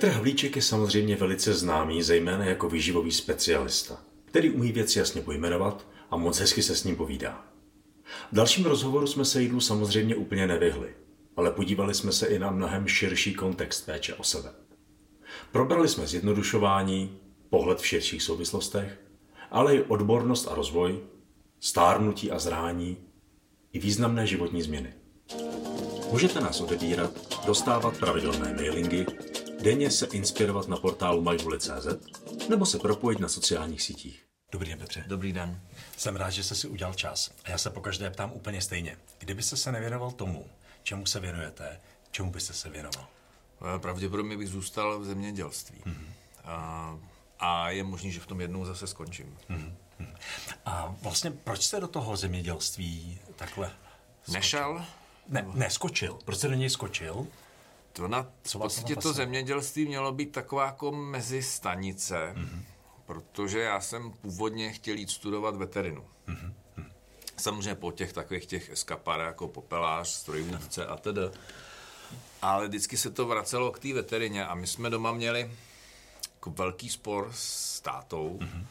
Petr Havlíček je samozřejmě velice známý, zejména jako výživový specialista, který umí věci jasně pojmenovat a moc hezky se s ním povídá. V dalším rozhovoru jsme se jídlu samozřejmě úplně nevyhli, ale podívali jsme se i na mnohem širší kontext péče o sebe. Probrali jsme zjednodušování, pohled v širších souvislostech, ale i odbornost a rozvoj, stárnutí a zrání i významné životní změny. Můžete nás odebírat, dostávat pravidelné mailingy, denně se inspirovat na portálu majvuli.cz nebo se propojit na sociálních sítích. Dobrý den, Petře. Dobrý den. Jsem rád, že jste si udělal čas. A já se pokaždé ptám úplně stejně. Kdybyste se nevěnoval tomu, čemu se věnujete, čemu byste se věnoval? Eh, pravděpodobně bych zůstal v zemědělství. Mm-hmm. A, a je možný, že v tom jednou zase skončím. Mm-hmm. A vlastně proč jste do toho zemědělství takhle skočil? Nešel? Ne, ne, skočil. Proč jste do něj skočil? To na, v podstatě to zemědělství mělo být taková jako mezistanice, mm-hmm. protože já jsem původně chtěl jít studovat veterinu. Mm-hmm. Samozřejmě po těch takových těch eskapárech jako popelář, strojvůdce a tedy. Ale vždycky se to vracelo k té veterině a my jsme doma měli jako velký spor s tátou mm-hmm.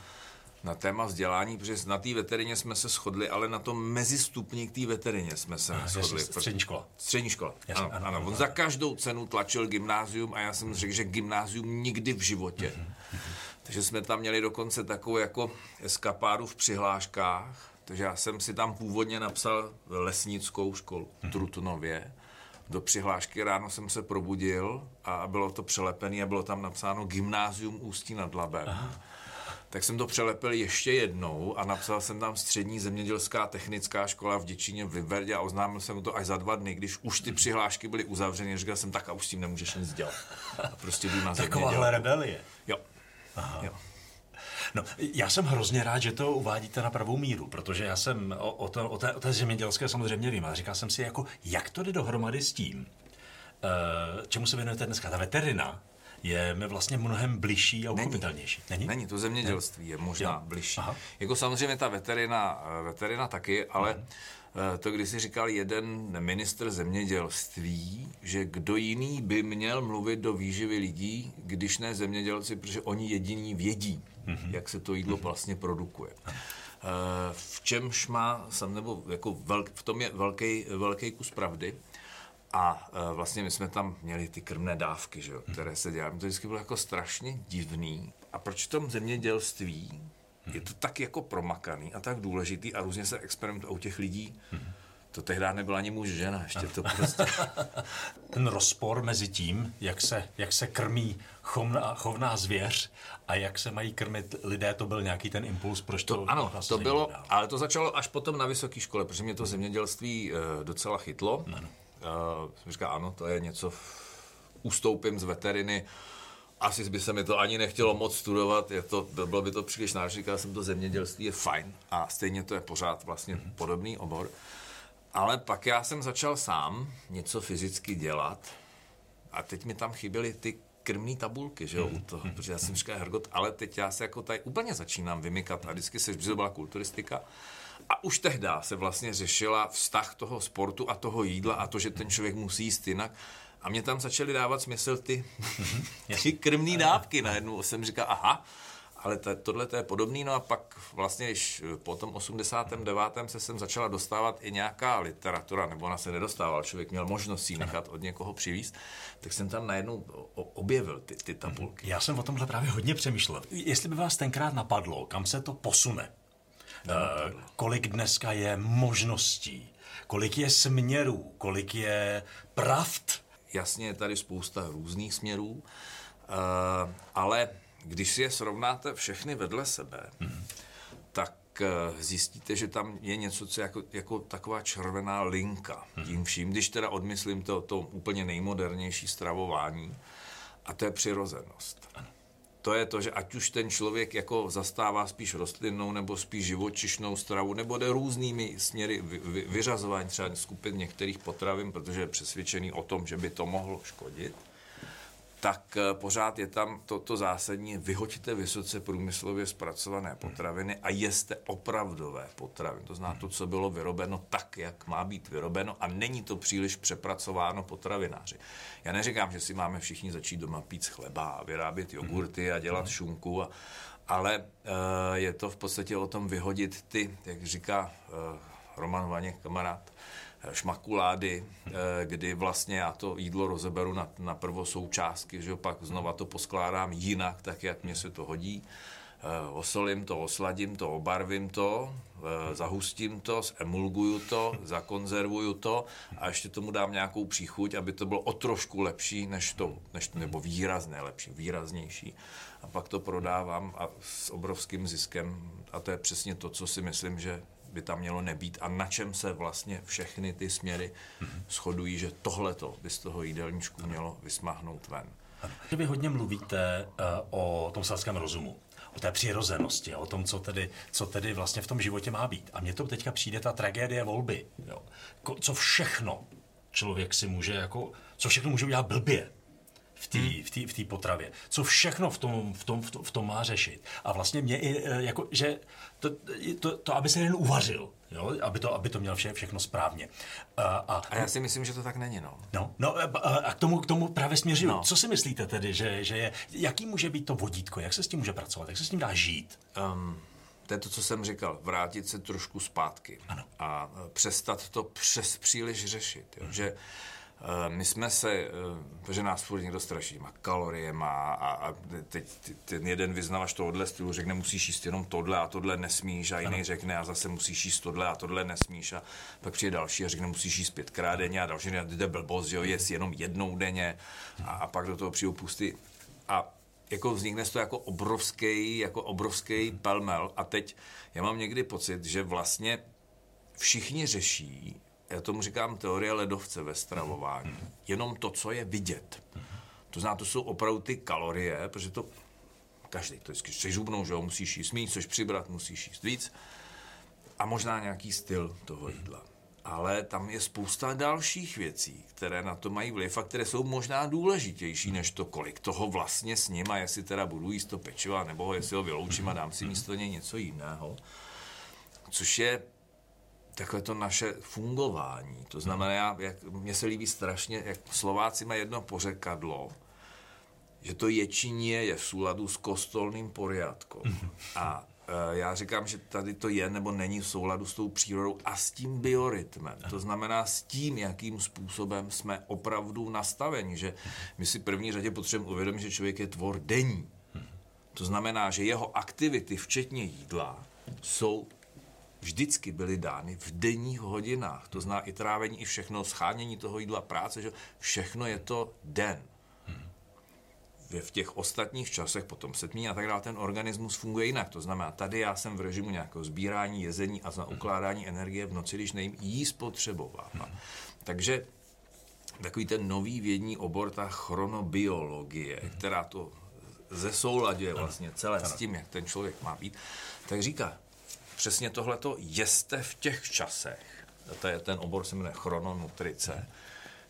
Na téma vzdělání, protože na té veterině jsme se shodli, ale na tom mezistupní k té veterině jsme se no, shodli. Střední škola. Střední škola, Jasně, ano, ano, ano. On za každou cenu tlačil gymnázium a já jsem řekl, že gymnázium nikdy v životě. Mm-hmm. Takže jsme tam měli dokonce takovou jako eskapádu v přihláškách, takže já jsem si tam původně napsal lesnickou školu v Trutnově. Do přihlášky ráno jsem se probudil a bylo to přelepené a bylo tam napsáno Gymnázium Ústí nad Labem. Aha. Tak jsem to přelepil ještě jednou a napsal jsem tam střední zemědělská technická škola v Děčíně v Vyverdě a oznámil jsem to až za dva dny, když už ty přihlášky byly uzavřeny. Říkal jsem, tak a už s tím nemůžeš nic dělat. A prostě jdu na Takováhle rebelie. Jo. Aha. jo. No, já jsem hrozně rád, že to uvádíte na pravou míru, protože já jsem o, o, to, o, té, o té zemědělské samozřejmě vím, ale říkal jsem si, jako, jak to jde dohromady s tím, uh, čemu se věnujete dneska, ta veterina, je mi vlastně mnohem bližší a uchopitelnější. Není? Není, to zemědělství je možná jo. bližší. Aha. Jako samozřejmě ta veterina, veterina taky, ale hmm. to, když si říkal jeden ministr zemědělství, že kdo jiný by měl mluvit do výživy lidí, když ne zemědělci, protože oni jediní vědí, mm-hmm. jak se to jídlo mm-hmm. vlastně produkuje. Eh, v čemž má, nebo jako velk, v tom je velký, velký kus pravdy. A e, vlastně my jsme tam měli ty krmné dávky, že jo, které se dělaly. To vždycky bylo jako strašně divný. A proč v tom zemědělství je to tak jako promakaný a tak důležitý a různě se experimentuje u těch lidí, to tehdy nebyla ani muž, žena, ještě to prostě. Ten rozpor mezi tím, jak se, jak se krmí chovná, chovná zvěř a jak se mají krmit lidé, to byl nějaký ten impuls, proč to... to ano, to bylo, dál. ale to začalo až potom na vysoké škole, protože mě to zemědělství uh, docela chytlo. Ano. Uh, jsem říkal, ano, to je něco, ustoupím z veteriny, asi by se mi to ani nechtělo moc studovat, je to, bylo by to příliš náročné, říkal jsem to zemědělství je fajn a stejně to je pořád vlastně mm-hmm. podobný obor. Ale pak já jsem začal sám něco fyzicky dělat a teď mi tam chyběly ty krmné tabulky, že jo, u toho, protože já jsem říkal Hergot, ale teď já se jako tady úplně začínám vymykat a vždycky se, to byla kulturistika a už tehdy se vlastně řešila vztah toho sportu a toho jídla a to, že ten člověk musí jíst jinak a mě tam začaly dávat smysl ty, ty krmné dávky najednou jsem říkal, aha, ale to, tohle to je podobný, no a pak vlastně, když po tom 89. se sem začala dostávat i nějaká literatura, nebo ona se nedostával, člověk měl možnost si nechat od někoho přivízt, tak jsem tam najednou objevil ty, ty tabulky. Já jsem o tomhle právě hodně přemýšlel. Jestli by vás tenkrát napadlo, kam se to posune, kolik dneska je možností, kolik je směrů, kolik je pravd. Jasně je tady spousta různých směrů, uh, ale když si je srovnáte všechny vedle sebe, hmm. tak eh, zjistíte, že tam je něco, co je jako, jako taková červená linka hmm. tím vším, když teda odmyslím to, to úplně nejmodernější stravování, a to je přirozenost. Ano. To je to, že ať už ten člověk jako zastává spíš rostlinnou nebo spíš živočišnou stravu, nebo jde různými směry vy, vy, vyřazování třeba skupin některých potravin, protože je přesvědčený o tom, že by to mohlo škodit, tak eh, pořád je tam to, to zásadní, vyhoďte vysoce průmyslově zpracované potraviny a jeste opravdové potraviny. To znamená to, co bylo vyrobeno tak, jak má být vyrobeno a není to příliš přepracováno potravináři. Já neříkám, že si máme všichni začít doma pít chleba a vyrábět jogurty a dělat šunku, a, ale uh, je to v podstatě o tom vyhodit ty, jak říká uh, Roman Vaněk, kamarád, šmakulády, eh, kdy vlastně já to jídlo rozeberu na, na prvosoučástky, že pak znova to poskládám jinak, tak jak mě se to hodí. Eh, osolím to, osladím to, obarvím to, eh, zahustím to, emulguju to, zakonzervuju to a ještě tomu dám nějakou příchuť, aby to bylo o trošku lepší než to, než, nebo výrazné lepší, výraznější. A pak to prodávám a s obrovským ziskem a to je přesně to, co si myslím, že by tam mělo nebýt a na čem se vlastně všechny ty směry mm-hmm. shodují, že tohleto by z toho jídelníčku mělo vysmahnout ven. Vy hodně mluvíte uh, o tom selském rozumu, o té přirozenosti, o tom, co tedy, co tedy vlastně v tom životě má být. A mně to teďka přijde ta tragédie volby. Jo. Co všechno člověk si může jako, co všechno může udělat blbě v té hmm. v v potravě. Co všechno v tom, v, tom, v, tom, v tom má řešit. A vlastně mě i, e, jako, že to, to, to, aby se jen uvařil, jo? Aby, to, aby to měl vše, všechno správně. A, a, a já si myslím, že to tak není, no. No, no a, a k, tomu, k tomu právě směřuju. No. Co si myslíte tedy, že, že je, jaký může být to vodítko, jak se s tím může pracovat, jak se s tím dá žít? Um, to je to, co jsem říkal, vrátit se trošku zpátky ano. a e, přestat to přes příliš řešit. Jo? Hmm. Že my jsme se, eh, protože nás furt někdo straší, má kalorie, má a, a teď ten jeden vyznavač tohohle stylu řekne, musíš jíst jenom tohle a tohle nesmíš. A jiný ano. řekne a zase musíš jíst tohle a tohle nesmíš. A pak přijde další a řekne, musíš jíst pětkrát denně. A další řekne, je blbost, jo, jest jenom jednou denně. A, a pak do toho přijde pusty. A jako vznikne to jako obrovský, jako obrovský pelmel. A teď já mám někdy pocit, že vlastně všichni řeší, já tomu říkám teorie ledovce ve stravování. Jenom to, co je vidět. To znamená, to jsou opravdu ty kalorie, protože to každý to vždycky přežubnou, že jo, musíš jíst méně, což přibrat, musíš jíst víc. A možná nějaký styl toho jídla. Ale tam je spousta dalších věcí, které na to mají vliv a které jsou možná důležitější než to, kolik toho vlastně s ním a jestli teda budu jíst to pečiva, nebo jestli ho vyloučím a dám si místo něj něco jiného. Což je takhle to naše fungování. To znamená, jak, mně se líbí strašně, jak Slováci mají jedno pořekadlo, že to ječinie je v souladu s kostolným poriadkom. A e, já říkám, že tady to je nebo není v souladu s tou přírodou a s tím biorytmem. To znamená s tím, jakým způsobem jsme opravdu nastaveni, že my si první řadě potřebujeme uvědomit, že člověk je tvor denní. To znamená, že jeho aktivity, včetně jídla, jsou vždycky byly dány v denních hodinách. To zná i trávení, i všechno, schánění toho jídla, práce, že všechno je to den. V těch ostatních časech, potom setmí a tak dále, ten organismus funguje jinak. To znamená, tady já jsem v režimu nějakého sbírání, jezení a za ukládání energie v noci, když nejím, jí spotřebovávám. Takže takový ten nový vědní obor, ta chronobiologie, která to zesouladuje vlastně celé s tím, jak ten člověk má být, tak říká, přesně tohleto jeste v těch časech. To je ten obor se jmenuje chrononutrice,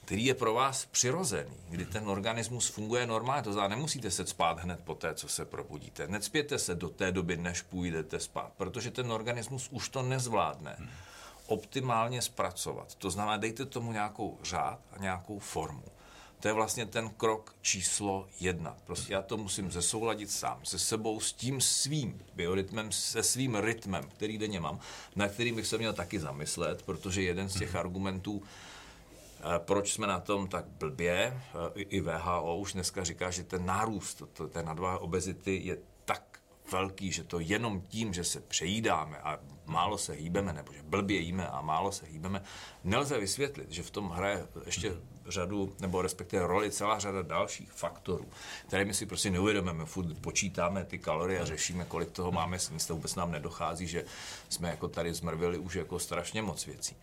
který je pro vás přirozený, kdy ten organismus funguje normálně. To znamená, nemusíte se spát hned po té, co se probudíte. Necpěte se do té doby, než půjdete spát, protože ten organismus už to nezvládne optimálně zpracovat. To znamená, dejte tomu nějakou řád a nějakou formu. To je vlastně ten krok číslo jedna. Prostě já to musím zesouladit sám, se sebou, s tím svým biorytmem, se svým rytmem, který denně mám, na který bych se měl taky zamyslet, protože jeden z těch argumentů, eh, proč jsme na tom tak blbě, eh, i VHO už dneska říká, že ten nárůst té nadváhy obezity je tak velký, že to jenom tím, že se přejídáme a málo se hýbeme, nebo že blbě jíme a málo se hýbeme, nelze vysvětlit, že v tom hraje ještě řadu, nebo respektive roli celá řada dalších faktorů, které my si prostě neuvědomíme. Furt počítáme ty kalorie a řešíme, kolik toho máme sníst. To vůbec nám nedochází, že jsme jako tady zmrvili už jako strašně moc věcí.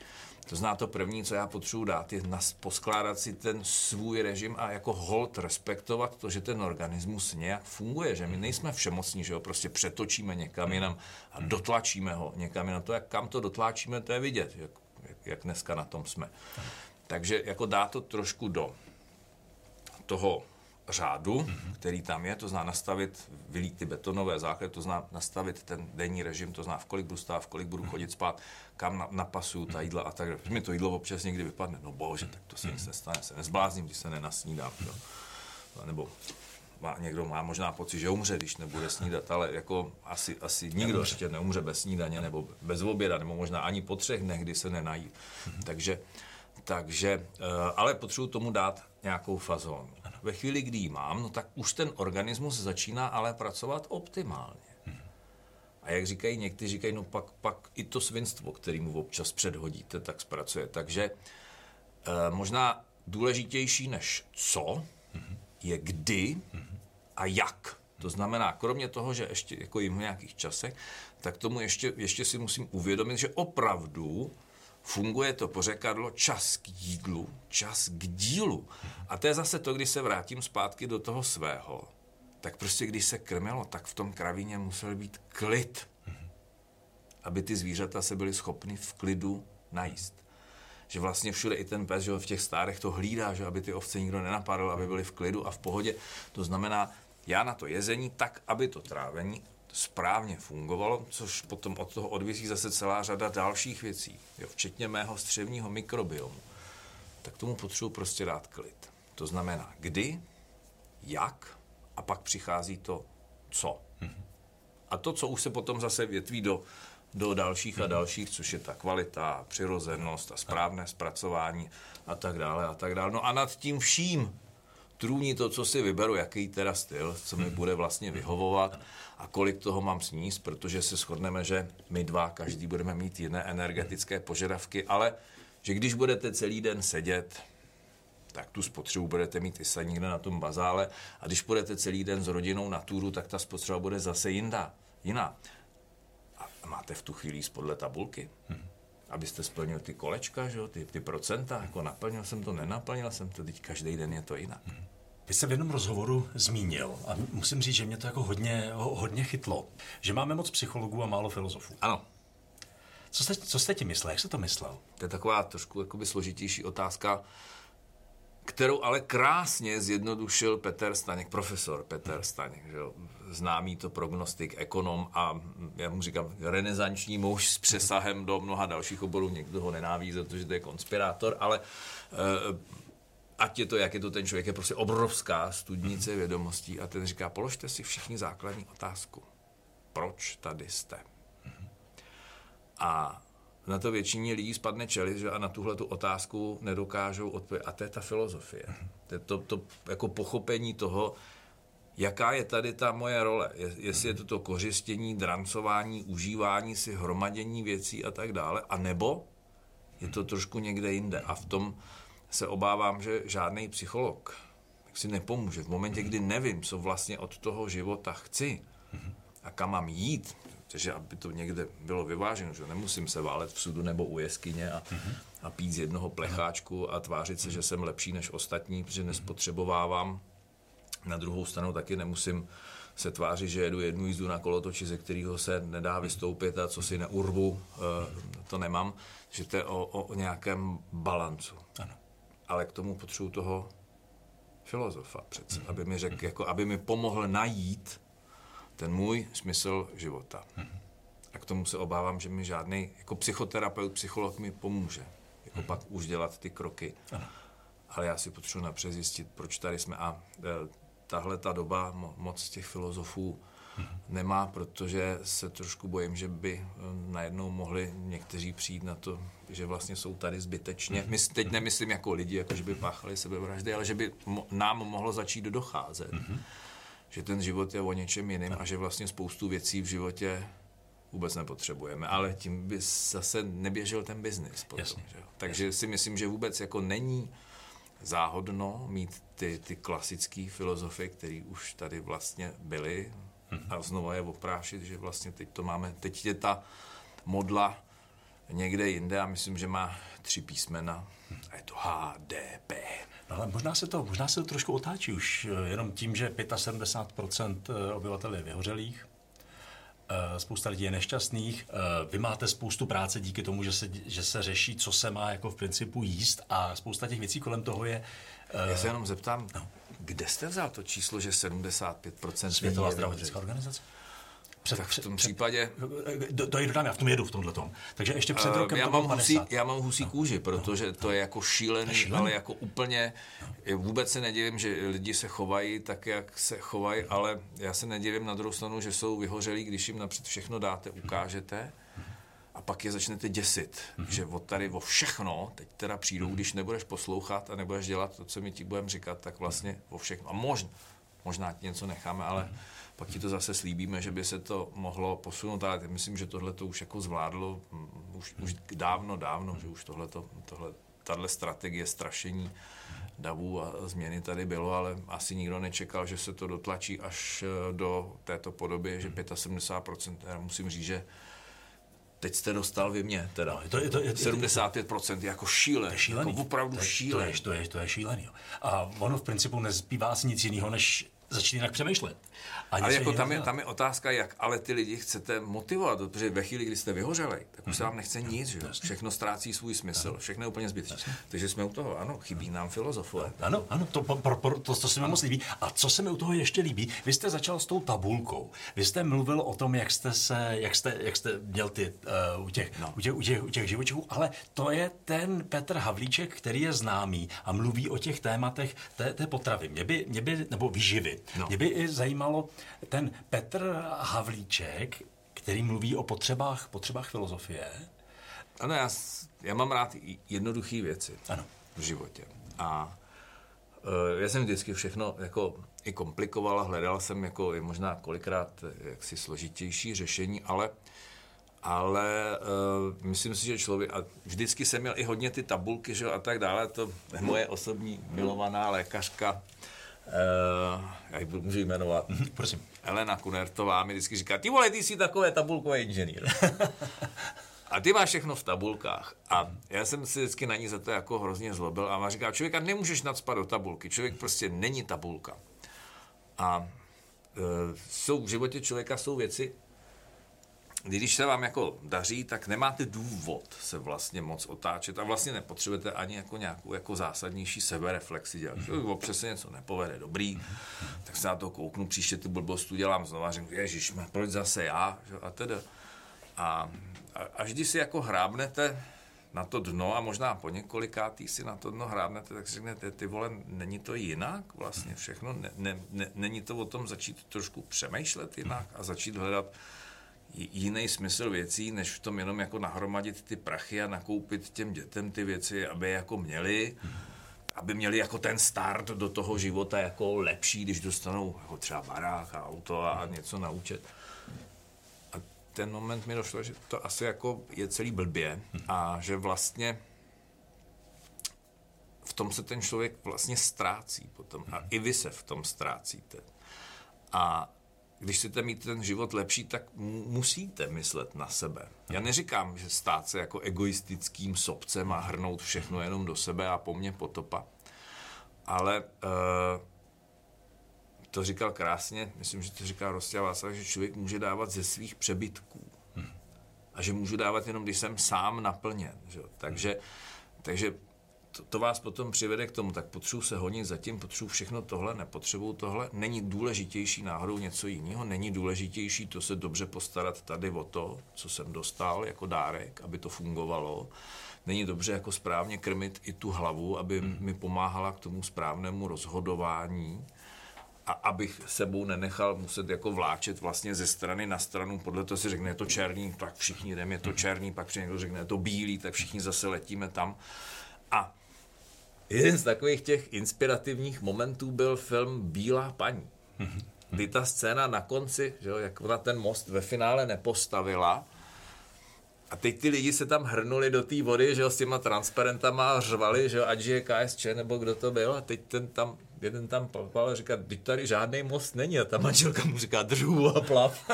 To zná to první, co já potřebuji dát, je nas, poskládat si ten svůj režim a jako hold respektovat to, že ten organismus nějak funguje, že my nejsme všemocní, že ho prostě přetočíme někam jinam a dotlačíme ho někam jinam. To, jak kam to dotlačíme, to je vidět, jak, jak dneska na tom jsme. Takže jako dá to trošku do toho řádu, mm-hmm. který tam je, to zná nastavit, vylít ty betonové základy, to zná nastavit ten denní režim, to zná v kolik budu stát, v kolik budu chodit spát, kam na, napasuju ta jídla a tak dále. mi to jídlo občas někdy vypadne, no bože, tak to se nic nestane, se nezblázním, když se nenasnídám. Jo. Nebo má, někdo má možná pocit, že umře, když nebude snídat, ale jako asi, asi nikdo neumře. ještě neumře bez snídaně nebo bez oběda, nebo možná ani po třech dnech, kdy se nenají. Mm-hmm. Takže, takže, eh, ale potřebuji tomu dát nějakou fazonu. Ve chvíli, kdy ji mám, no tak už ten organismus začíná ale pracovat optimálně. A jak říkají někteří, říkají, no pak, pak i to svinstvo, který mu občas předhodíte, tak zpracuje. Takže e, možná důležitější než co, je kdy a jak. To znamená, kromě toho, že ještě jako jim v nějakých časech, tak tomu ještě, ještě si musím uvědomit, že opravdu funguje to pořekadlo čas k jídlu, čas k dílu. A to je zase to, když se vrátím zpátky do toho svého. Tak prostě, když se krmilo, tak v tom kravíně musel být klid. Aby ty zvířata se byly schopny v klidu najíst. Že vlastně všude i ten pes, že v těch stárech to hlídá, že aby ty ovce nikdo nenapadl, aby byly v klidu a v pohodě. To znamená, já na to jezení tak, aby to trávení správně fungovalo, což potom od toho odvisí zase celá řada dalších věcí, jo, včetně mého střevního mikrobiomu, tak tomu potřebuji prostě dát klid. To znamená kdy, jak a pak přichází to co. Mm-hmm. A to, co už se potom zase větví do, do dalších a mhm. dalších, což je ta kvalita, přirozenost a správné zpracování a tak dále a tak dále. No a nad tím vším trůní to, co si vyberu, jaký teda styl, co mi bude vlastně vyhovovat a kolik toho mám sníst, protože se shodneme, že my dva, každý budeme mít jiné energetické požadavky, ale že když budete celý den sedět, tak tu spotřebu budete mít i se někde na tom bazále a když budete celý den s rodinou na túru, tak ta spotřeba bude zase jiná. jiná. A máte v tu chvíli podle tabulky? Hmm abyste splnil ty kolečka, že jo, ty, ty procenta, jako naplnil jsem to, nenaplnil jsem to, teď každý den je to jinak. Vy jste v jednom rozhovoru zmínil, a musím říct, že mě to jako hodně, hodně chytlo, že máme moc psychologů a málo filozofů. Ano. Co jste, co jste tím myslel? Jak jste to myslel? To je taková trošku jakoby složitější otázka kterou ale krásně zjednodušil Petr Staněk, profesor Petr Staněk, že jo, známý to prognostik, ekonom a já mu říkám renesanční muž s přesahem do mnoha dalších oborů, někdo ho nenáví za to, je konspirátor, ale uh, ať je to, jak je to ten člověk, je prostě obrovská studnice vědomostí a ten říká, položte si všichni základní otázku. Proč tady jste? A na to většině lidí spadne čelist, že a na tuhle tu otázku nedokážou odpovědět. A to je ta filozofie. To je to, to jako pochopení toho, jaká je tady ta moje role. Je, jestli je to to kořistění, drancování, užívání si, hromadění věcí a tak dále, a nebo je to trošku někde jinde. A v tom se obávám, že žádný psycholog si nepomůže. V momentě, kdy nevím, co vlastně od toho života chci a kam mám jít, takže aby to někde bylo vyváženo, že nemusím se válet v sudu nebo u jeskyně a, a pít z jednoho plecháčku a tvářit se, že jsem lepší než ostatní, protože nespotřebovávám. Na druhou stranu taky nemusím se tvářit, že jedu jednu jízdu na kolotoči, ze kterého se nedá vystoupit a co si neurvu, eh, to nemám. Že to je o, o nějakém balancu. Ano. Ale k tomu potřebuji toho filozofa přece, aby mi řekl, jako, aby mi pomohl najít ten můj smysl života. Mm-hmm. A k tomu se obávám, že mi žádný jako psychoterapeut, psycholog mi pomůže. Jako mm-hmm. pak už dělat ty kroky. Ano. Ale já si potřebuji napřed zjistit, proč tady jsme. A e, tahle ta doba mo, moc těch filozofů mm-hmm. nemá, protože se trošku bojím, že by e, najednou mohli někteří přijít na to, že vlastně jsou tady zbytečně. Mm-hmm. My teď nemyslím jako lidi, jako že by páchali sebevraždy, ale že by mo, nám mohlo začít docházet. Mm-hmm že ten život je o něčem jiném a že vlastně spoustu věcí v životě vůbec nepotřebujeme, ale tím by zase neběžel ten biznis potom. Jasně. Že? Takže Jasně. si myslím, že vůbec jako není záhodno mít ty, ty klasické filozofie, které už tady vlastně byly mm-hmm. a znova je oprášit, že vlastně teď to máme, teď je ta modla někde jinde a myslím, že má tři písmena a je to HDP. No, ale možná se, to, možná se to trošku otáčí už eh, jenom tím, že 75% eh, obyvatel je vyhořelých, eh, spousta lidí je nešťastných, vy máte spoustu práce díky tomu, že se, že se řeší, co se má jako v principu jíst a spousta těch věcí kolem toho je... Já se jenom zeptám, no. kde jste vzal to číslo, že 75% Světová zdravotnická organizace? Před, tak v tom před, případě... Do, to je dodám, já v tom jedu v tomhle tom. Takže ještě před uh, rokem já, mám husí, já mám husí no. kůži, protože no. to je jako šílený, je šílený, ale jako úplně... Vůbec se nedivím, že lidi se chovají tak, jak se chovají, ale já se nedivím na druhou stranu, že jsou vyhořelí, když jim napřed všechno dáte, ukážete a pak je začnete děsit, mm-hmm. že od tady o všechno teď teda přijdou, když nebudeš poslouchat a nebudeš dělat to, co my ti budeme říkat, tak vlastně o všechno. A možná, možná ti něco necháme, ale mm-hmm pak ti to zase slíbíme, že by se to mohlo posunout, ale myslím, že tohle to už jako zvládlo mm, už, už dávno, dávno, že už tohle, tohle tahle strategie strašení davů a změny tady bylo, ale asi nikdo nečekal, že se to dotlačí až eh, do této podoby, že 75%, já musím říct, že teď jste dostal vy mě, teda. No, je to, je to, je, 75% je jako šílený, je šílený. Jako opravdu to je, šílený. To je, to je, to je šílený. Jo. A ono v principu nezbývá si nic jiného, než začít jinak přemýšlet. A ale jako tam je, tam je otázka, jak ale ty lidi chcete motivovat, protože ve chvíli, kdy jste vyhořeli, tak už se vám nechce nic, že? všechno ztrácí svůj smysl, všechno je úplně zbytečné. Takže jsme u toho, ano, chybí nám filozofové. Ano, ano, to, to, to, to se mi moc líbí. A co se mi u toho ještě líbí, vy jste začal s tou tabulkou. Vy jste mluvil o tom, jak jste se, jak jste, jak jste měl ty uh, u, těch, no. u, těch, u, těch, u těch živočichů, ale to je ten Petr Havlíček, který je známý a mluví o těch tématech té, té potravy. Mě by, mě by, nebo výživy. No. Mě by i zajímalo ten Petr Havlíček, který mluví o potřebách, potřebách filozofie. Ano, já, já mám rád jednoduché věci ano. v životě. A uh, já jsem vždycky všechno jako i komplikoval a hledal jsem jako i možná kolikrát jaksi složitější řešení, ale ale uh, myslím si, že člověk, a vždycky jsem měl i hodně ty tabulky, že a tak dále, to moje osobní milovaná lékařka, Uh, já ji můžu jmenovat. Mm-hmm, prosím. Elena Kunertová mi vždycky říká, ty vole, ty jsi takové tabulkový inženýr. a ty máš všechno v tabulkách. A já jsem si vždycky na ní za to jako hrozně zlobil a má říká, člověka nemůžeš nadspat do tabulky, člověk prostě není tabulka. A uh, jsou v životě člověka jsou věci, když se vám jako daří, tak nemáte důvod se vlastně moc otáčet a vlastně nepotřebujete ani jako nějakou jako zásadnější sebereflexi dělat. Mm-hmm. Občas se něco nepovede dobrý, tak se na to kouknu, příště tu blbost udělám znovu a řeknu, ježiš, proč zase já? A teda. A, a až když si jako hrábnete na to dno a možná po několikátý si na to dno hrábnete, tak si řeknete, ty vole, není to jinak vlastně všechno? Ne, ne, ne, není to o tom začít trošku přemýšlet jinak a začít hledat jiný smysl věcí, než v tom jenom jako nahromadit ty prachy a nakoupit těm dětem ty věci, aby jako měli, aby měli jako ten start do toho života jako lepší, když dostanou jako třeba barák a auto a něco na účet. A ten moment mi došlo, že to asi jako je celý blbě a že vlastně v tom se ten člověk vlastně ztrácí potom. A i vy se v tom ztrácíte. A když chcete mít ten život lepší, tak musíte myslet na sebe. Já neříkám, že stát se jako egoistickým sobcem a hrnout všechno jenom do sebe a po mně potopa. Ale uh, to říkal krásně, myslím, že to říkal Rostě Václav, že člověk může dávat ze svých přebytků. A že můžu dávat jenom, když jsem sám naplněn. Že? Takže, takže to, to vás potom přivede k tomu, tak potřebuji se honit zatím, potřebuji všechno tohle, nepotřebuji tohle. Není důležitější náhodou něco jiného, není důležitější to se dobře postarat tady o to, co jsem dostal jako dárek, aby to fungovalo. Není dobře jako správně krmit i tu hlavu, aby hmm. mi pomáhala k tomu správnému rozhodování a abych sebou nenechal muset jako vláčet vlastně ze strany na stranu, podle toho si řekne, je to černý, tak všichni jdeme, je to hmm. černý, pak přijde někdo řekne, je to bílý, tak všichni zase letíme tam. A Jeden z takových těch inspirativních momentů byl film Bílá paní. Kdy ta scéna na konci, že jo, jak ona ten most ve finále nepostavila, a teď ty lidi se tam hrnuli do té vody, že jo, s těma transparentama a řvali, že jo, ať je KSČ nebo kdo to byl. A teď ten tam, jeden tam plapal a říká, teď tady žádný most není. A ta manželka mu říká, držu a plav.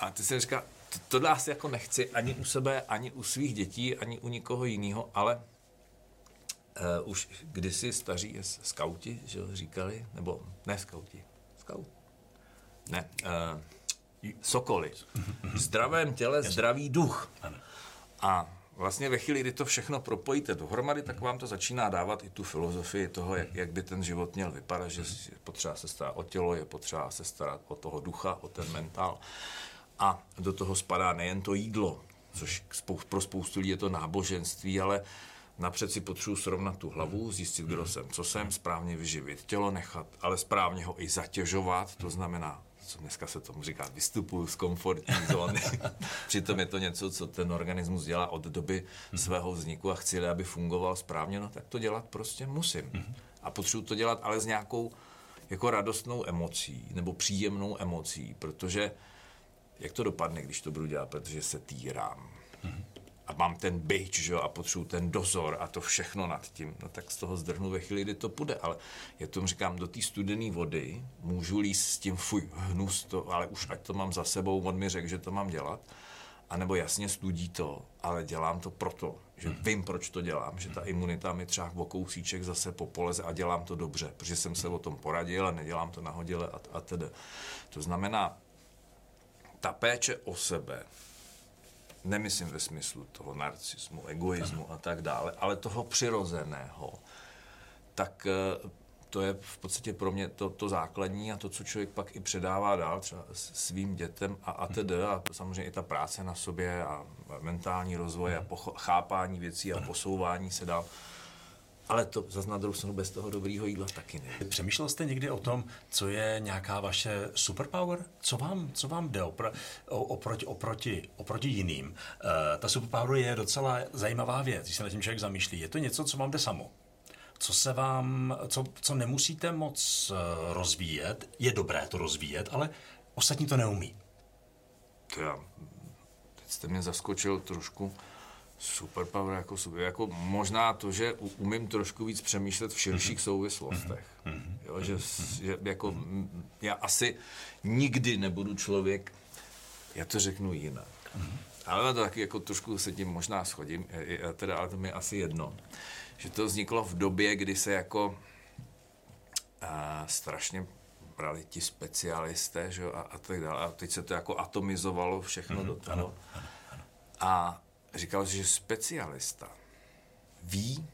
a ty si říká, to, tohle asi jako nechci ani u sebe, ani u svých dětí, ani u nikoho jiného, ale uh, už kdysi staří skauti, že říkali, nebo ne skauti, skaut, ne, uh, sokoly. V zdravém těle zdravý duch. A vlastně ve chvíli, kdy to všechno propojíte dohromady, tak vám to začíná dávat i tu filozofii toho, jak, jak by ten život měl vypadat, že je potřeba se starat o tělo, je potřeba se starat o toho ducha, o ten mentál. A do toho spadá nejen to jídlo, což pro spoustu lidí je to náboženství, ale napřed si potřebuji srovnat tu hlavu, zjistit, kdo jsem, co jsem, správně vyživit tělo, nechat, ale správně ho i zatěžovat, to znamená co dneska se tomu říká, vystupuju z komfortní zóny. Přitom je to něco, co ten organismus dělá od doby svého vzniku a chci, aby fungoval správně, no tak to dělat prostě musím. A potřebuji to dělat ale s nějakou jako radostnou emocí nebo příjemnou emocí, protože jak to dopadne, když to budu dělat, protože se týrám a mám ten byč, že jo, a potřebuji ten dozor a to všechno nad tím, no tak z toho zdrhnu ve chvíli, kdy to půjde. Ale já tomu říkám, do té studené vody můžu líst s tím, fuj, hnus to, ale už ať to mám za sebou, on mi řekl, že to mám dělat. A nebo jasně studí to, ale dělám to proto, že hmm. vím, proč to dělám, že ta imunita mi třeba o kousíček zase popoleze a dělám to dobře, protože jsem se o tom poradil a nedělám to nahodile a, a tedy. To znamená, ta péče o sebe, nemyslím ve smyslu toho narcismu, egoismu a tak dále, ale toho přirozeného, tak eh, to je v podstatě pro mě to, to základní a to, co člověk pak i předává dál třeba svým dětem a, a tedy. A to samozřejmě i ta práce na sobě a mentální rozvoj a pocho- chápání věcí a posouvání se dál. Ale to zase na druhou stranu bez toho dobrýho jídla taky ne. Přemýšlel jste někdy o tom, co je nějaká vaše superpower? Co vám, co vám jde opr- oproti, oproti, oproti jiným? Uh, ta superpower je docela zajímavá věc, když se na tím člověk zamýšlí. Je to něco, co vám jde samo? Co se vám, co, co nemusíte moc uh, rozvíjet, je dobré to rozvíjet, ale ostatní to neumí. To já, teď jste mě zaskočil trošku Superpower jako, jako možná to, že umím trošku víc přemýšlet v širších souvislostech. Jo, že, že jako, já asi nikdy nebudu člověk, já to řeknu jinak. Ale to taky jako trošku se tím možná schodím, teda, ale to mi je asi jedno. Že to vzniklo v době, kdy se jako a, strašně brali ti specialisté, že jo, a, a tak dále. A teď se to jako atomizovalo všechno mm-hmm, do toho. Ano, ano, ano. A říkal, že specialista ví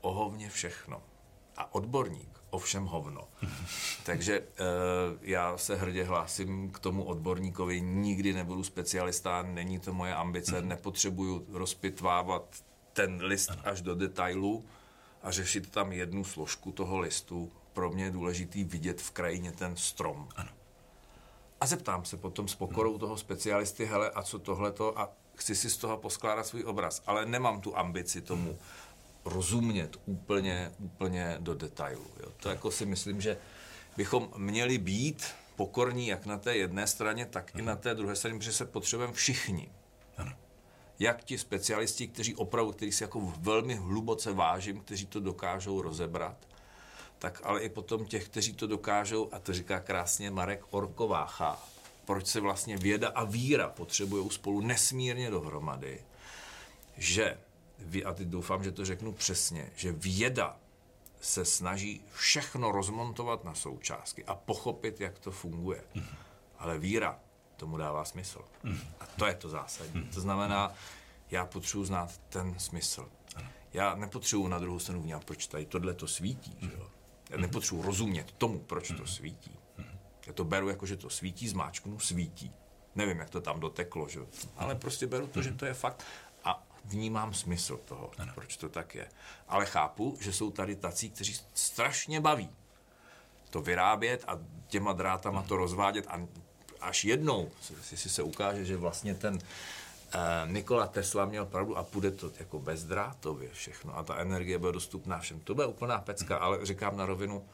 o hovně všechno a odborník o všem hovno. Takže e, já se hrdě hlásím k tomu odborníkovi, nikdy nebudu specialista, není to moje ambice, mm. nepotřebuju rozpitvávat ten list ano. až do detailu a řešit tam jednu složku toho listu. Pro mě je důležitý vidět v krajině ten strom. Ano. A zeptám se potom s pokorou toho specialisty, hele, a co tohleto, a chci si z toho poskládat svůj obraz, ale nemám tu ambici tomu rozumět úplně, úplně do detailu. Jo. To jako si myslím, že bychom měli být pokorní jak na té jedné straně, tak i na té druhé straně, protože se potřebujeme všichni. Ano. Jak ti specialisti, kteří opravdu, který si jako velmi hluboce vážím, kteří to dokážou rozebrat, tak ale i potom těch, kteří to dokážou, a to říká krásně Marek Orkovácha, proč se vlastně věda a víra potřebují spolu nesmírně dohromady, že, a teď doufám, že to řeknu přesně, že věda se snaží všechno rozmontovat na součástky a pochopit, jak to funguje. Mm. Ale víra tomu dává smysl. Mm. A to je to zásadní. Mm. To znamená, já potřebuji znát ten smysl. Já nepotřebuji na druhou stranu vnímat, proč tady tohle to svítí. Že jo? Já nepotřebuji rozumět tomu, proč to svítí. Já to beru jako, že to svítí, zmáčknu, svítí. Nevím, jak to tam doteklo, že? ale prostě beru to, že to je fakt a vnímám smysl toho, ano. proč to tak je. Ale chápu, že jsou tady tací, kteří strašně baví to vyrábět a těma drátama to rozvádět a až jednou si se ukáže, že vlastně ten eh, Nikola Tesla měl pravdu a půjde to jako bezdrátově všechno a ta energie bude dostupná všem. To bude úplná pecka, ale říkám na rovinu,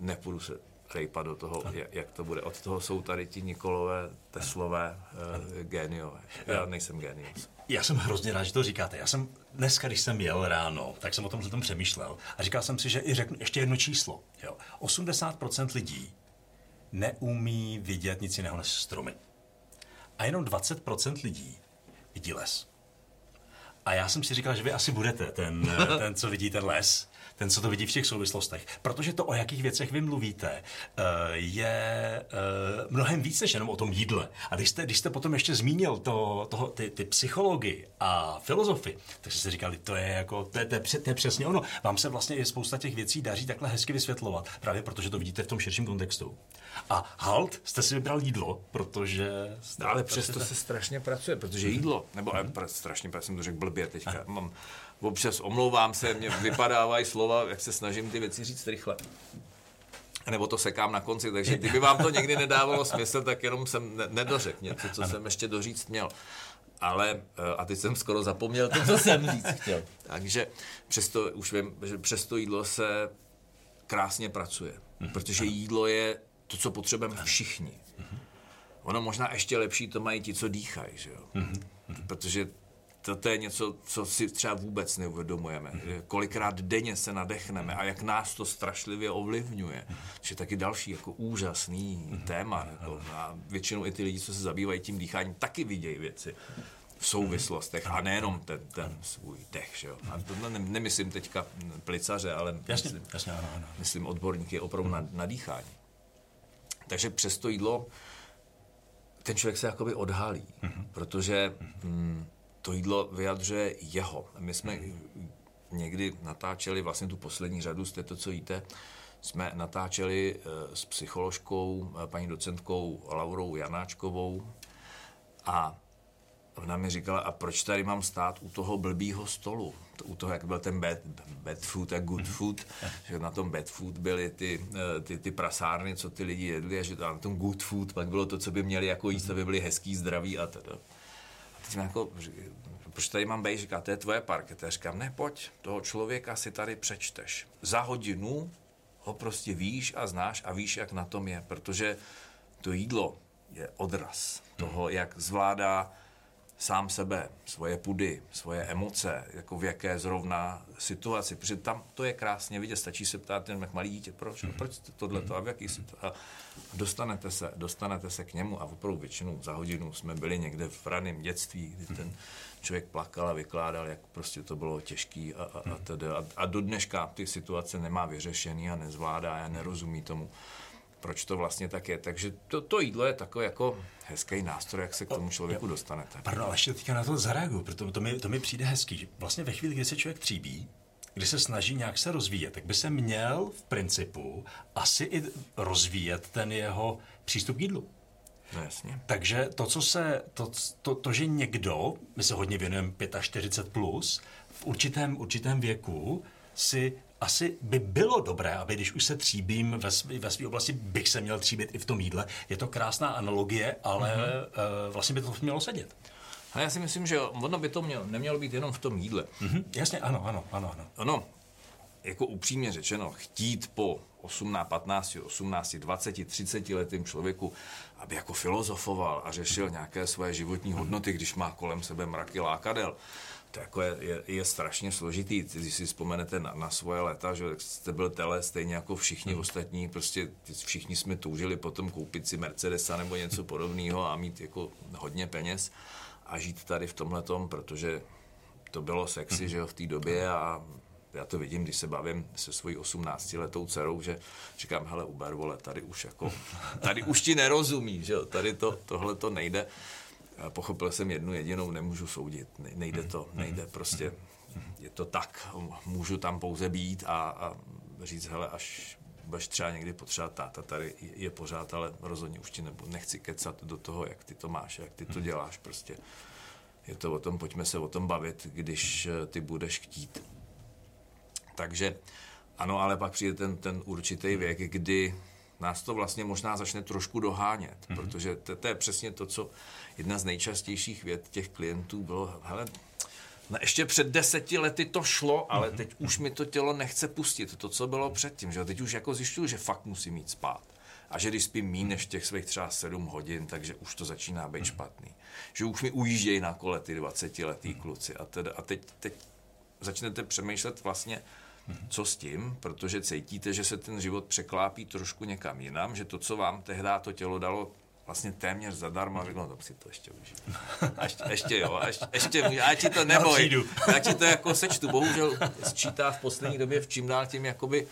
nepůjdu se rejpat do toho, jak to bude. Od toho jsou tady ti Nikolové, Teslové, uh, géniové. Já nejsem génius. Já jsem hrozně rád, že to říkáte. Já jsem dneska, když jsem jel ráno, tak jsem o tom, tom přemýšlel a říkal jsem si, že i řeknu ještě jedno číslo. Jo. 80% lidí neumí vidět nic jiného než stromy. A jenom 20% lidí vidí les. A já jsem si říkal, že vy asi budete ten, ten co vidí ten les. Ten, co to vidí v těch souvislostech. Protože to, o jakých věcech vy mluvíte, eh, je eh, mnohem víc než jenom o tom jídle. A když jste, když jste potom ještě zmínil to, toho, ty, ty psychologii a filozofii, tak jste si říkali, to je jako, to je, to, je, to je přesně ono. Vám se vlastně i spousta těch věcí daří takhle hezky vysvětlovat, právě protože to vidíte v tom širším kontextu. A halt jste si vybral jídlo, protože... Jste ale přesto se strašně pracuje, protože jídlo, nebo mm-hmm. strašně pracuje, jsem to řekl blbě teďka, mám občas omlouvám se, mě vypadávají slova, jak se snažím ty věci říct rychle. Nebo to sekám na konci, takže kdyby vám to někdy nedávalo smysl, tak jenom jsem nedořekl něco, co jsem ještě doříct měl. Ale, eh, a teď jsem skoro zapomněl to, co jsem říct chtěl. Takže přesto, už vím, že přes to jídlo se krásně pracuje. Mhm. Protože jídlo je to, co potřebujeme všichni. Mhm. Ono možná ještě lepší to mají ti, co dýchají, že jo? Mhm. Protože to, to je něco, co si třeba vůbec neuvědomujeme. Mm-hmm. Kolikrát denně se nadechneme a jak nás to strašlivě ovlivňuje. Že taky další jako úžasný mm-hmm. téma. Jako, a většinou i ty lidi, co se zabývají tím dýcháním, taky vidějí věci v souvislostech a nejenom ten, ten svůj dech. Že jo? A to ne, nemyslím teďka plicaře, ale jasně, myslím, jasně, ano, ano. myslím odborníky opravdu na, na dýchání. Takže přes to jídlo ten člověk se jakoby odhalí, mm-hmm. protože mm, to jídlo vyjadřuje jeho. My jsme někdy natáčeli vlastně tu poslední řadu z této, co jíte, jsme natáčeli eh, s psycholožkou, eh, paní docentkou Laurou Janáčkovou. A ona mi říkala, a proč tady mám stát u toho blbýho stolu? U toho, jak byl ten bad, bad food a good food, že na tom bad food byly ty, eh, ty, ty prasárny, co ty lidi jedli, a že na tom good food pak bylo to, co by měli jako jíst, aby byli hezký, zdraví a teda. teď jsme jako, proč tady mám být, říká, to je tvoje parketa. Já říkám, ne, pojď, toho člověka si tady přečteš. Za hodinu ho prostě víš a znáš a víš, jak na tom je, protože to jídlo je odraz toho, jak zvládá sám sebe, svoje pudy, svoje emoce, jako v jaké zrovna situaci, protože tam to je krásně vidět, stačí se ptát jen jak malý dítě, proč, no, proč tohle to a v jaký situaci. A dostanete se, dostanete se k němu a opravdu většinou za hodinu jsme byli někde v raném dětství, kdy ten člověk plakal a vykládal, jak prostě to bylo těžký a, a, a, tedy. a, a do dneška ty situace nemá vyřešený a nezvládá a nerozumí tomu proč to vlastně tak je. Takže to, to jídlo je takový jako hezký nástroj, jak se k tomu člověku dostanete. Pardon, ale ještě teďka na to zareaguju, protože to mi, to mi přijde hezký. Vlastně ve chvíli, kdy se člověk tříbí, kdy se snaží nějak se rozvíjet, tak by se měl v principu asi i rozvíjet ten jeho přístup k jídlu. No jasně. Takže to, co se, to, to, to, že někdo, my se hodně věnujeme 45 plus, v určitém, určitém věku si asi by bylo dobré, aby když už se tříbím ve, svý, ve své oblasti, bych se měl tříbit i v tom jídle. Je to krásná analogie, ale mm-hmm. vlastně by to mělo sedět. Ale já si myslím, že ono by to mělo, nemělo být jenom v tom jídle. Mm-hmm. Jasně, ano, ano, ano, ano. Ono, jako upřímně řečeno, chtít po 18, 15, 18, 20, 30 letým člověku, aby jako filozofoval a řešil nějaké svoje životní hodnoty, když má kolem sebe mraky lákadel, to jako je, je, je strašně složitý. Když si vzpomenete na, na svoje léta, že jste byl tele stejně jako všichni hmm. ostatní, prostě všichni jsme toužili potom koupit si Mercedesa nebo něco podobného a mít jako hodně peněz a žít tady v tomhle protože to bylo sexy, hmm. že jo, v té době a já to vidím, když se bavím se svojí 18 letou dcerou, že říkám, hele, Uber, vole, tady už jako, tady už ti nerozumí, že jo, tady to, tohle to nejde pochopil jsem jednu jedinou, nemůžu soudit, nejde to, nejde prostě, je to tak, můžu tam pouze být a, a říct, hele, až budeš třeba někdy potřebovat táta, tady je pořád, ale rozhodně už ti nebo nechci kecat do toho, jak ty to máš, jak ty to děláš prostě. Je to o tom, pojďme se o tom bavit, když eh, ty budeš chtít. Takže ano, ale pak přijde ten, ten určitý věk, kdy nás to vlastně možná začne trošku dohánět, mm-hmm. protože to, to je přesně to, co jedna z nejčastějších věd těch klientů bylo, hele, No ještě před deseti lety to šlo, ale mm-hmm. teď už mi to tělo nechce pustit, to, co bylo předtím. Že? Teď už jako zjišťuju, že fakt musím mít spát. A že když spím méně než těch svých třeba sedm hodin, takže už to začíná být mm-hmm. špatný. Že už mi ujíždějí na kole ty 20 letý mm-hmm. kluci. A, teda, a teď, teď začnete přemýšlet vlastně, co s tím, protože cítíte, že se ten život překlápí trošku někam jinam, že to, co vám tehdy to tělo dalo vlastně téměř zadarmo a řekl, no tak si to ještě užiju. A ještě, ještě jo, ještě, ještě a ti to neboj, já ti to jako sečtu, bohužel sčítá v poslední době v čím dál tím jakoby,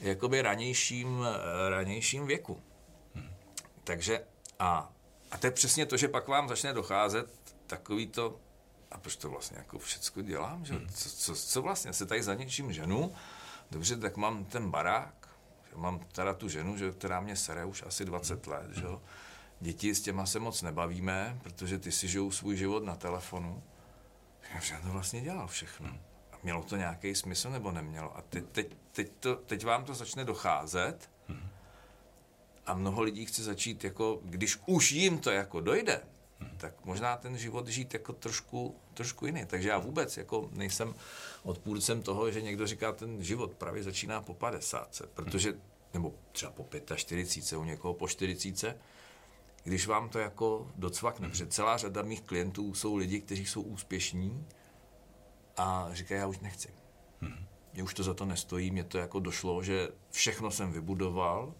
jakoby ranějším, ranějším věku. Takže a, a to je přesně to, že pak vám začne docházet takový to, a proč to vlastně jako všecko dělám, že? Co, co, co vlastně, se tady za něčím ženu, dobře, tak mám ten barák, že mám teda tu ženu, že, která mě sere už asi 20 let, že Děti s těma se moc nebavíme, protože ty si žijou svůj život na telefonu. Já to vlastně dělal všechno. A mělo to nějaký smysl nebo nemělo? A teď, teď, teď, to, teď vám to začne docházet a mnoho lidí chce začít jako, když už jim to jako dojde, tak možná ten život žít jako trošku, trošku jiný. Takže já vůbec jako nejsem odpůrcem toho, že někdo říká, ten život právě začíná po 50, protože, nebo třeba po 45, u někoho po 40, když vám to jako docvakne, protože celá řada mých klientů jsou lidi, kteří jsou úspěšní a říkají, já už nechci. Mě už to za to nestojí, mě to jako došlo, že všechno jsem vybudoval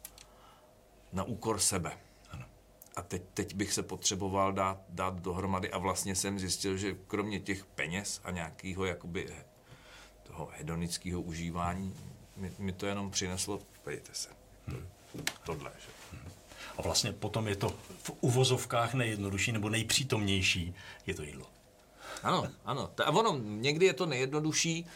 na úkor sebe a teď, teď bych se potřeboval dát, dát dohromady a vlastně jsem zjistil, že kromě těch peněz a nějakého jakoby toho hedonického užívání mi, mi to jenom přineslo, pejte se, to, tohle. Že? A vlastně potom je to v uvozovkách nejjednodušší nebo nejpřítomnější, je to jídlo. Ano, ano. A ono, někdy je to nejjednodušší,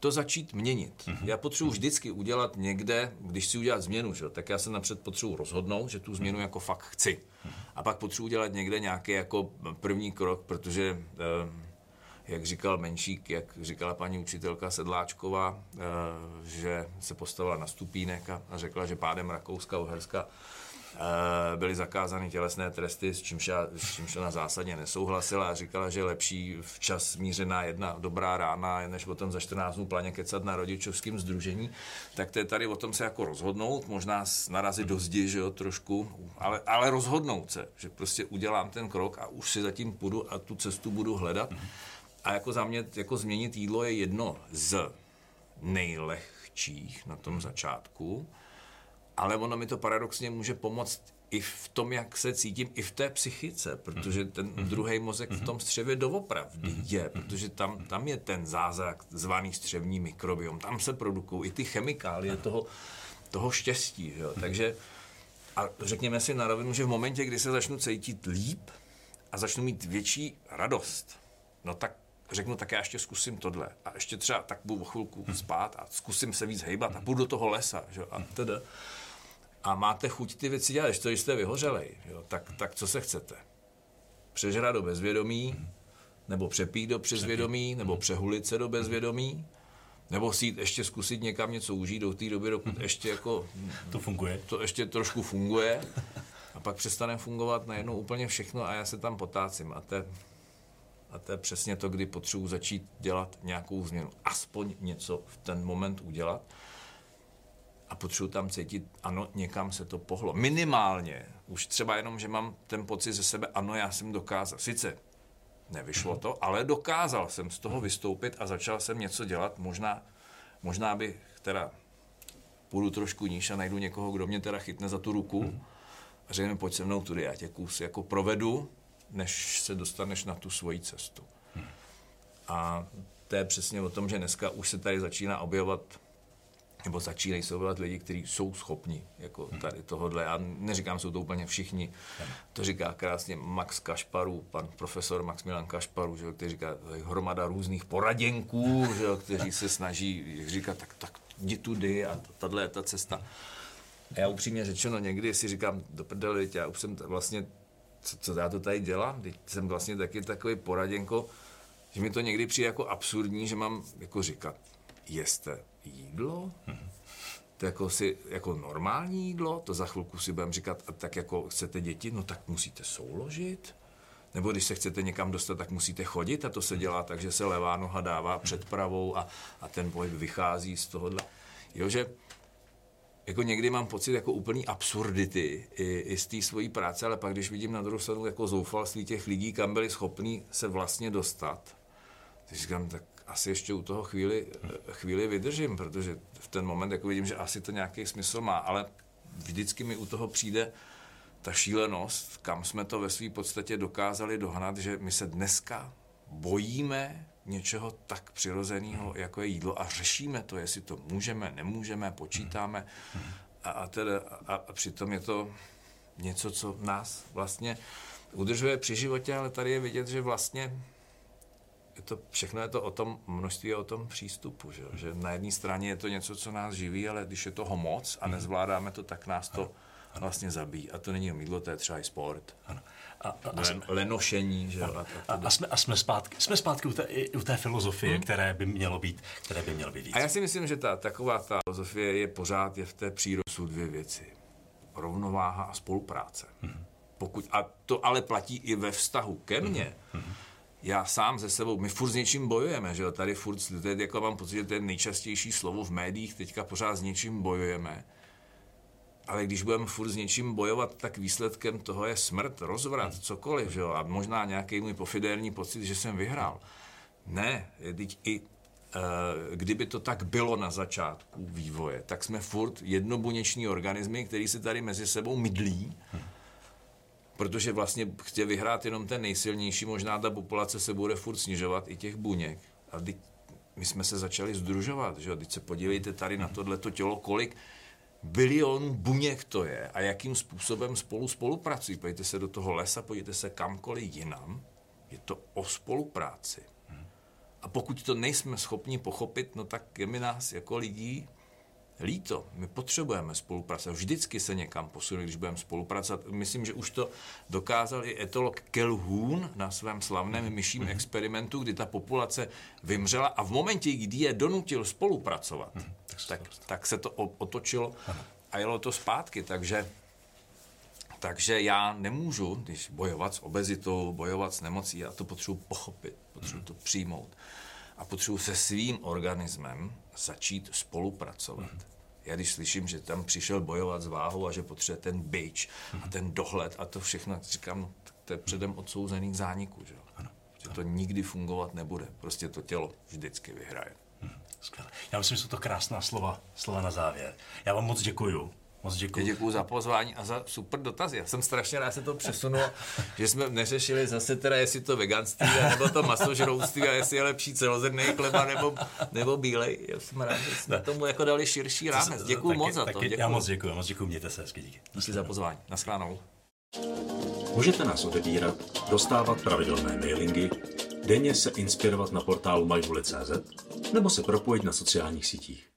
to začít měnit. Mm-hmm. Já potřebuji vždycky udělat někde, když si udělat změnu, že, tak já se napřed potřebuji rozhodnout, že tu změnu jako fakt chci. Mm-hmm. A pak potřebuji udělat někde nějaký jako první krok, protože, eh, jak říkal Menšík, jak říkala paní učitelka Sedláčková, eh, že se postavila na stupínek a, řekla, že pádem Rakouska, Uherska byly zakázány tělesné tresty, s čímž, já, s čímž ona zásadně nesouhlasila a říkala, že lepší včas mířená jedna dobrá rána, než tom za 14 dnů planě kecat na rodičovském združení, tak to je tady o tom se jako rozhodnout, možná narazit do zdi, že jo, trošku, ale, ale rozhodnout se, že prostě udělám ten krok a už si zatím půjdu a tu cestu budu hledat. A jako za mě, jako změnit jídlo je jedno z nejlehčích na tom začátku, ale ono mi to paradoxně může pomoct i v tom, jak se cítím, i v té psychice, protože ten mhm. druhý mozek v tom střevě doopravdy mhm. je, protože tam, tam je ten zázrak zvaný střevní mikrobiom, tam se produkují i ty chemikálie toho, toho štěstí. Jo. Takže a řekněme si na rovinu, že v momentě, kdy se začnu cítit líp a začnu mít větší radost, no tak řeknu, tak já ještě zkusím tohle. A ještě třeba tak budu chvilku spát a zkusím se víc hejbat a půjdu do toho lesa. Že? A teda a máte chuť ty věci dělat, ještě jste vyhořelej, jo, tak, tak co se chcete? Přežrat do bezvědomí, nebo přepít do přezvědomí, nebo přehulit se do bezvědomí, nebo si jít ještě zkusit někam něco užít do té doby, dokud ještě jako... To funguje. To ještě trošku funguje. A pak přestane fungovat najednou úplně všechno a já se tam potácím. A to, je, a to je přesně to, kdy potřebuji začít dělat nějakou změnu. Aspoň něco v ten moment udělat a potřebuji tam cítit, ano, někam se to pohlo. Minimálně, už třeba jenom, že mám ten pocit ze sebe, ano, já jsem dokázal. Sice nevyšlo to, ale dokázal jsem z toho vystoupit a začal jsem něco dělat. Možná, možná bych teda půjdu trošku níž a najdu někoho, kdo mě teda chytne za tu ruku a řekne, pojď se mnou tudy, já tě kus jako provedu, než se dostaneš na tu svoji cestu. A to je přesně o tom, že dneska už se tady začíná objevovat nebo začínají se objevovat lidi, kteří jsou schopni jako hmm. tady tohohle. Já neříkám, jsou to úplně všichni. To říká krásně Max Kašparu, pan profesor Max Milan Kašparu, že, který říká hromada různých poraděnků, že, kteří se snaží, říká, tak, tak jdi tudy a tahle je ta cesta. A já upřímně řečeno někdy si říkám, do prdele, já už jsem vlastně, co, co já to tady dělám, teď jsem vlastně taky takový poraděnko, že mi to někdy přijde jako absurdní, že mám jako říkat, jeste jídlo, to jako, si, jako normální jídlo, to za chvilku si budeme říkat, a tak jako chcete děti, no tak musíte souložit, nebo když se chcete někam dostat, tak musíte chodit. A to se dělá tak, že se levá noha dává před pravou a, a ten pohyb vychází z tohohle. Jo, že jako někdy mám pocit jako úplný absurdity i, i z té svojí práce, ale pak když vidím na druhou stranu jako zoufalství těch lidí, kam byli schopní se vlastně dostat, tak říkám, tak asi ještě u toho chvíli, chvíli vydržím, protože v ten moment jako vidím, že asi to nějaký smysl má, ale vždycky mi u toho přijde ta šílenost, kam jsme to ve své podstatě dokázali dohnat, že my se dneska bojíme něčeho tak přirozeného, jako je jídlo a řešíme to, jestli to můžeme, nemůžeme, počítáme. A, a, teda, a, a přitom je to něco, co nás vlastně udržuje při životě, ale tady je vidět, že vlastně je to, všechno je to o tom množství a o tom přístupu. Že? že na jedné straně je to něco, co nás živí, ale když je toho moc a nezvládáme to, tak nás to ano. vlastně zabíjí. A to není mýdlo, to je třeba i sport. Ano. A, a, a Len, lenošení. Že? A, a, a, jsme, a jsme zpátky, jsme zpátky u té, u té filozofie, hmm. které by mělo být, které by mělo být víc. A já si myslím, že ta taková ta filozofie je pořád je v té přírodu dvě věci. Rovnováha a spolupráce. Hmm. Pokud, a to ale platí i ve vztahu ke mně. Hmm. Hmm já sám ze sebou, my furt s něčím bojujeme, že jo, tady furt, to je, jako mám pocit, že to je nejčastější slovo v médiích, teďka pořád s něčím bojujeme. Ale když budeme furt s něčím bojovat, tak výsledkem toho je smrt, rozvrat, cokoliv, že jo, a možná nějaký můj pofidérní pocit, že jsem vyhrál. Ne, teď i eh, kdyby to tak bylo na začátku vývoje, tak jsme furt jednobuněční organismy, který se tady mezi sebou mydlí. Hmm protože vlastně chce vyhrát jenom ten nejsilnější, možná ta populace se bude furt snižovat i těch buněk. A teď my jsme se začali združovat, že Teď se podívejte tady na tohleto tělo, kolik bilion buněk to je a jakým způsobem spolu spolupracují. Pojďte se do toho lesa, pojďte se kamkoliv jinam. Je to o spolupráci. A pokud to nejsme schopni pochopit, no tak je mi nás jako lidí líto. My potřebujeme spolupracovat. Vždycky se někam posuneme, když budeme spolupracovat. Myslím, že už to dokázal i etolog Kelhoun na svém slavném myším mm-hmm. experimentu, kdy ta populace vymřela a v momentě, kdy je donutil spolupracovat, mm-hmm. tak, tak se to otočilo a jelo to zpátky. Takže takže já nemůžu, když bojovat s obezitou, bojovat s nemocí, já to potřebuji pochopit, potřebuji to přijmout a potřebuji se svým organismem začít spolupracovat. Mm. Já když slyším, že tam přišel bojovat s váhou a že potřebuje ten byč mm. a ten dohled a to všechno, říkám, no, to je předem odsouzený k zániku. Že? Ano. Že to nikdy fungovat nebude. Prostě to tělo vždycky vyhraje. Mm. Skvěle. Já myslím, že jsou to krásná slova, slova na závěr. Já vám moc děkuju. Moc děkuji. Děkuji za pozvání a za super dotazy. Já jsem strašně rád se to přesunul, že jsme neřešili zase teda, jestli to veganství, nebo to masožrouctví a jestli je lepší celozrnný chleba nebo, nebo bílej. Já jsem rád, že jsme tomu jako dali širší rámec. Děkuji moc za to. Děkuju. Já moc děkuji, moc děkuji, mějte se hezky, díky. Díky za pozvání. Naschledanou. Můžete nás odebírat, dostávat pravidelné mailingy, denně se inspirovat na portálu majhuli.cz nebo se propojit na sociálních sítích.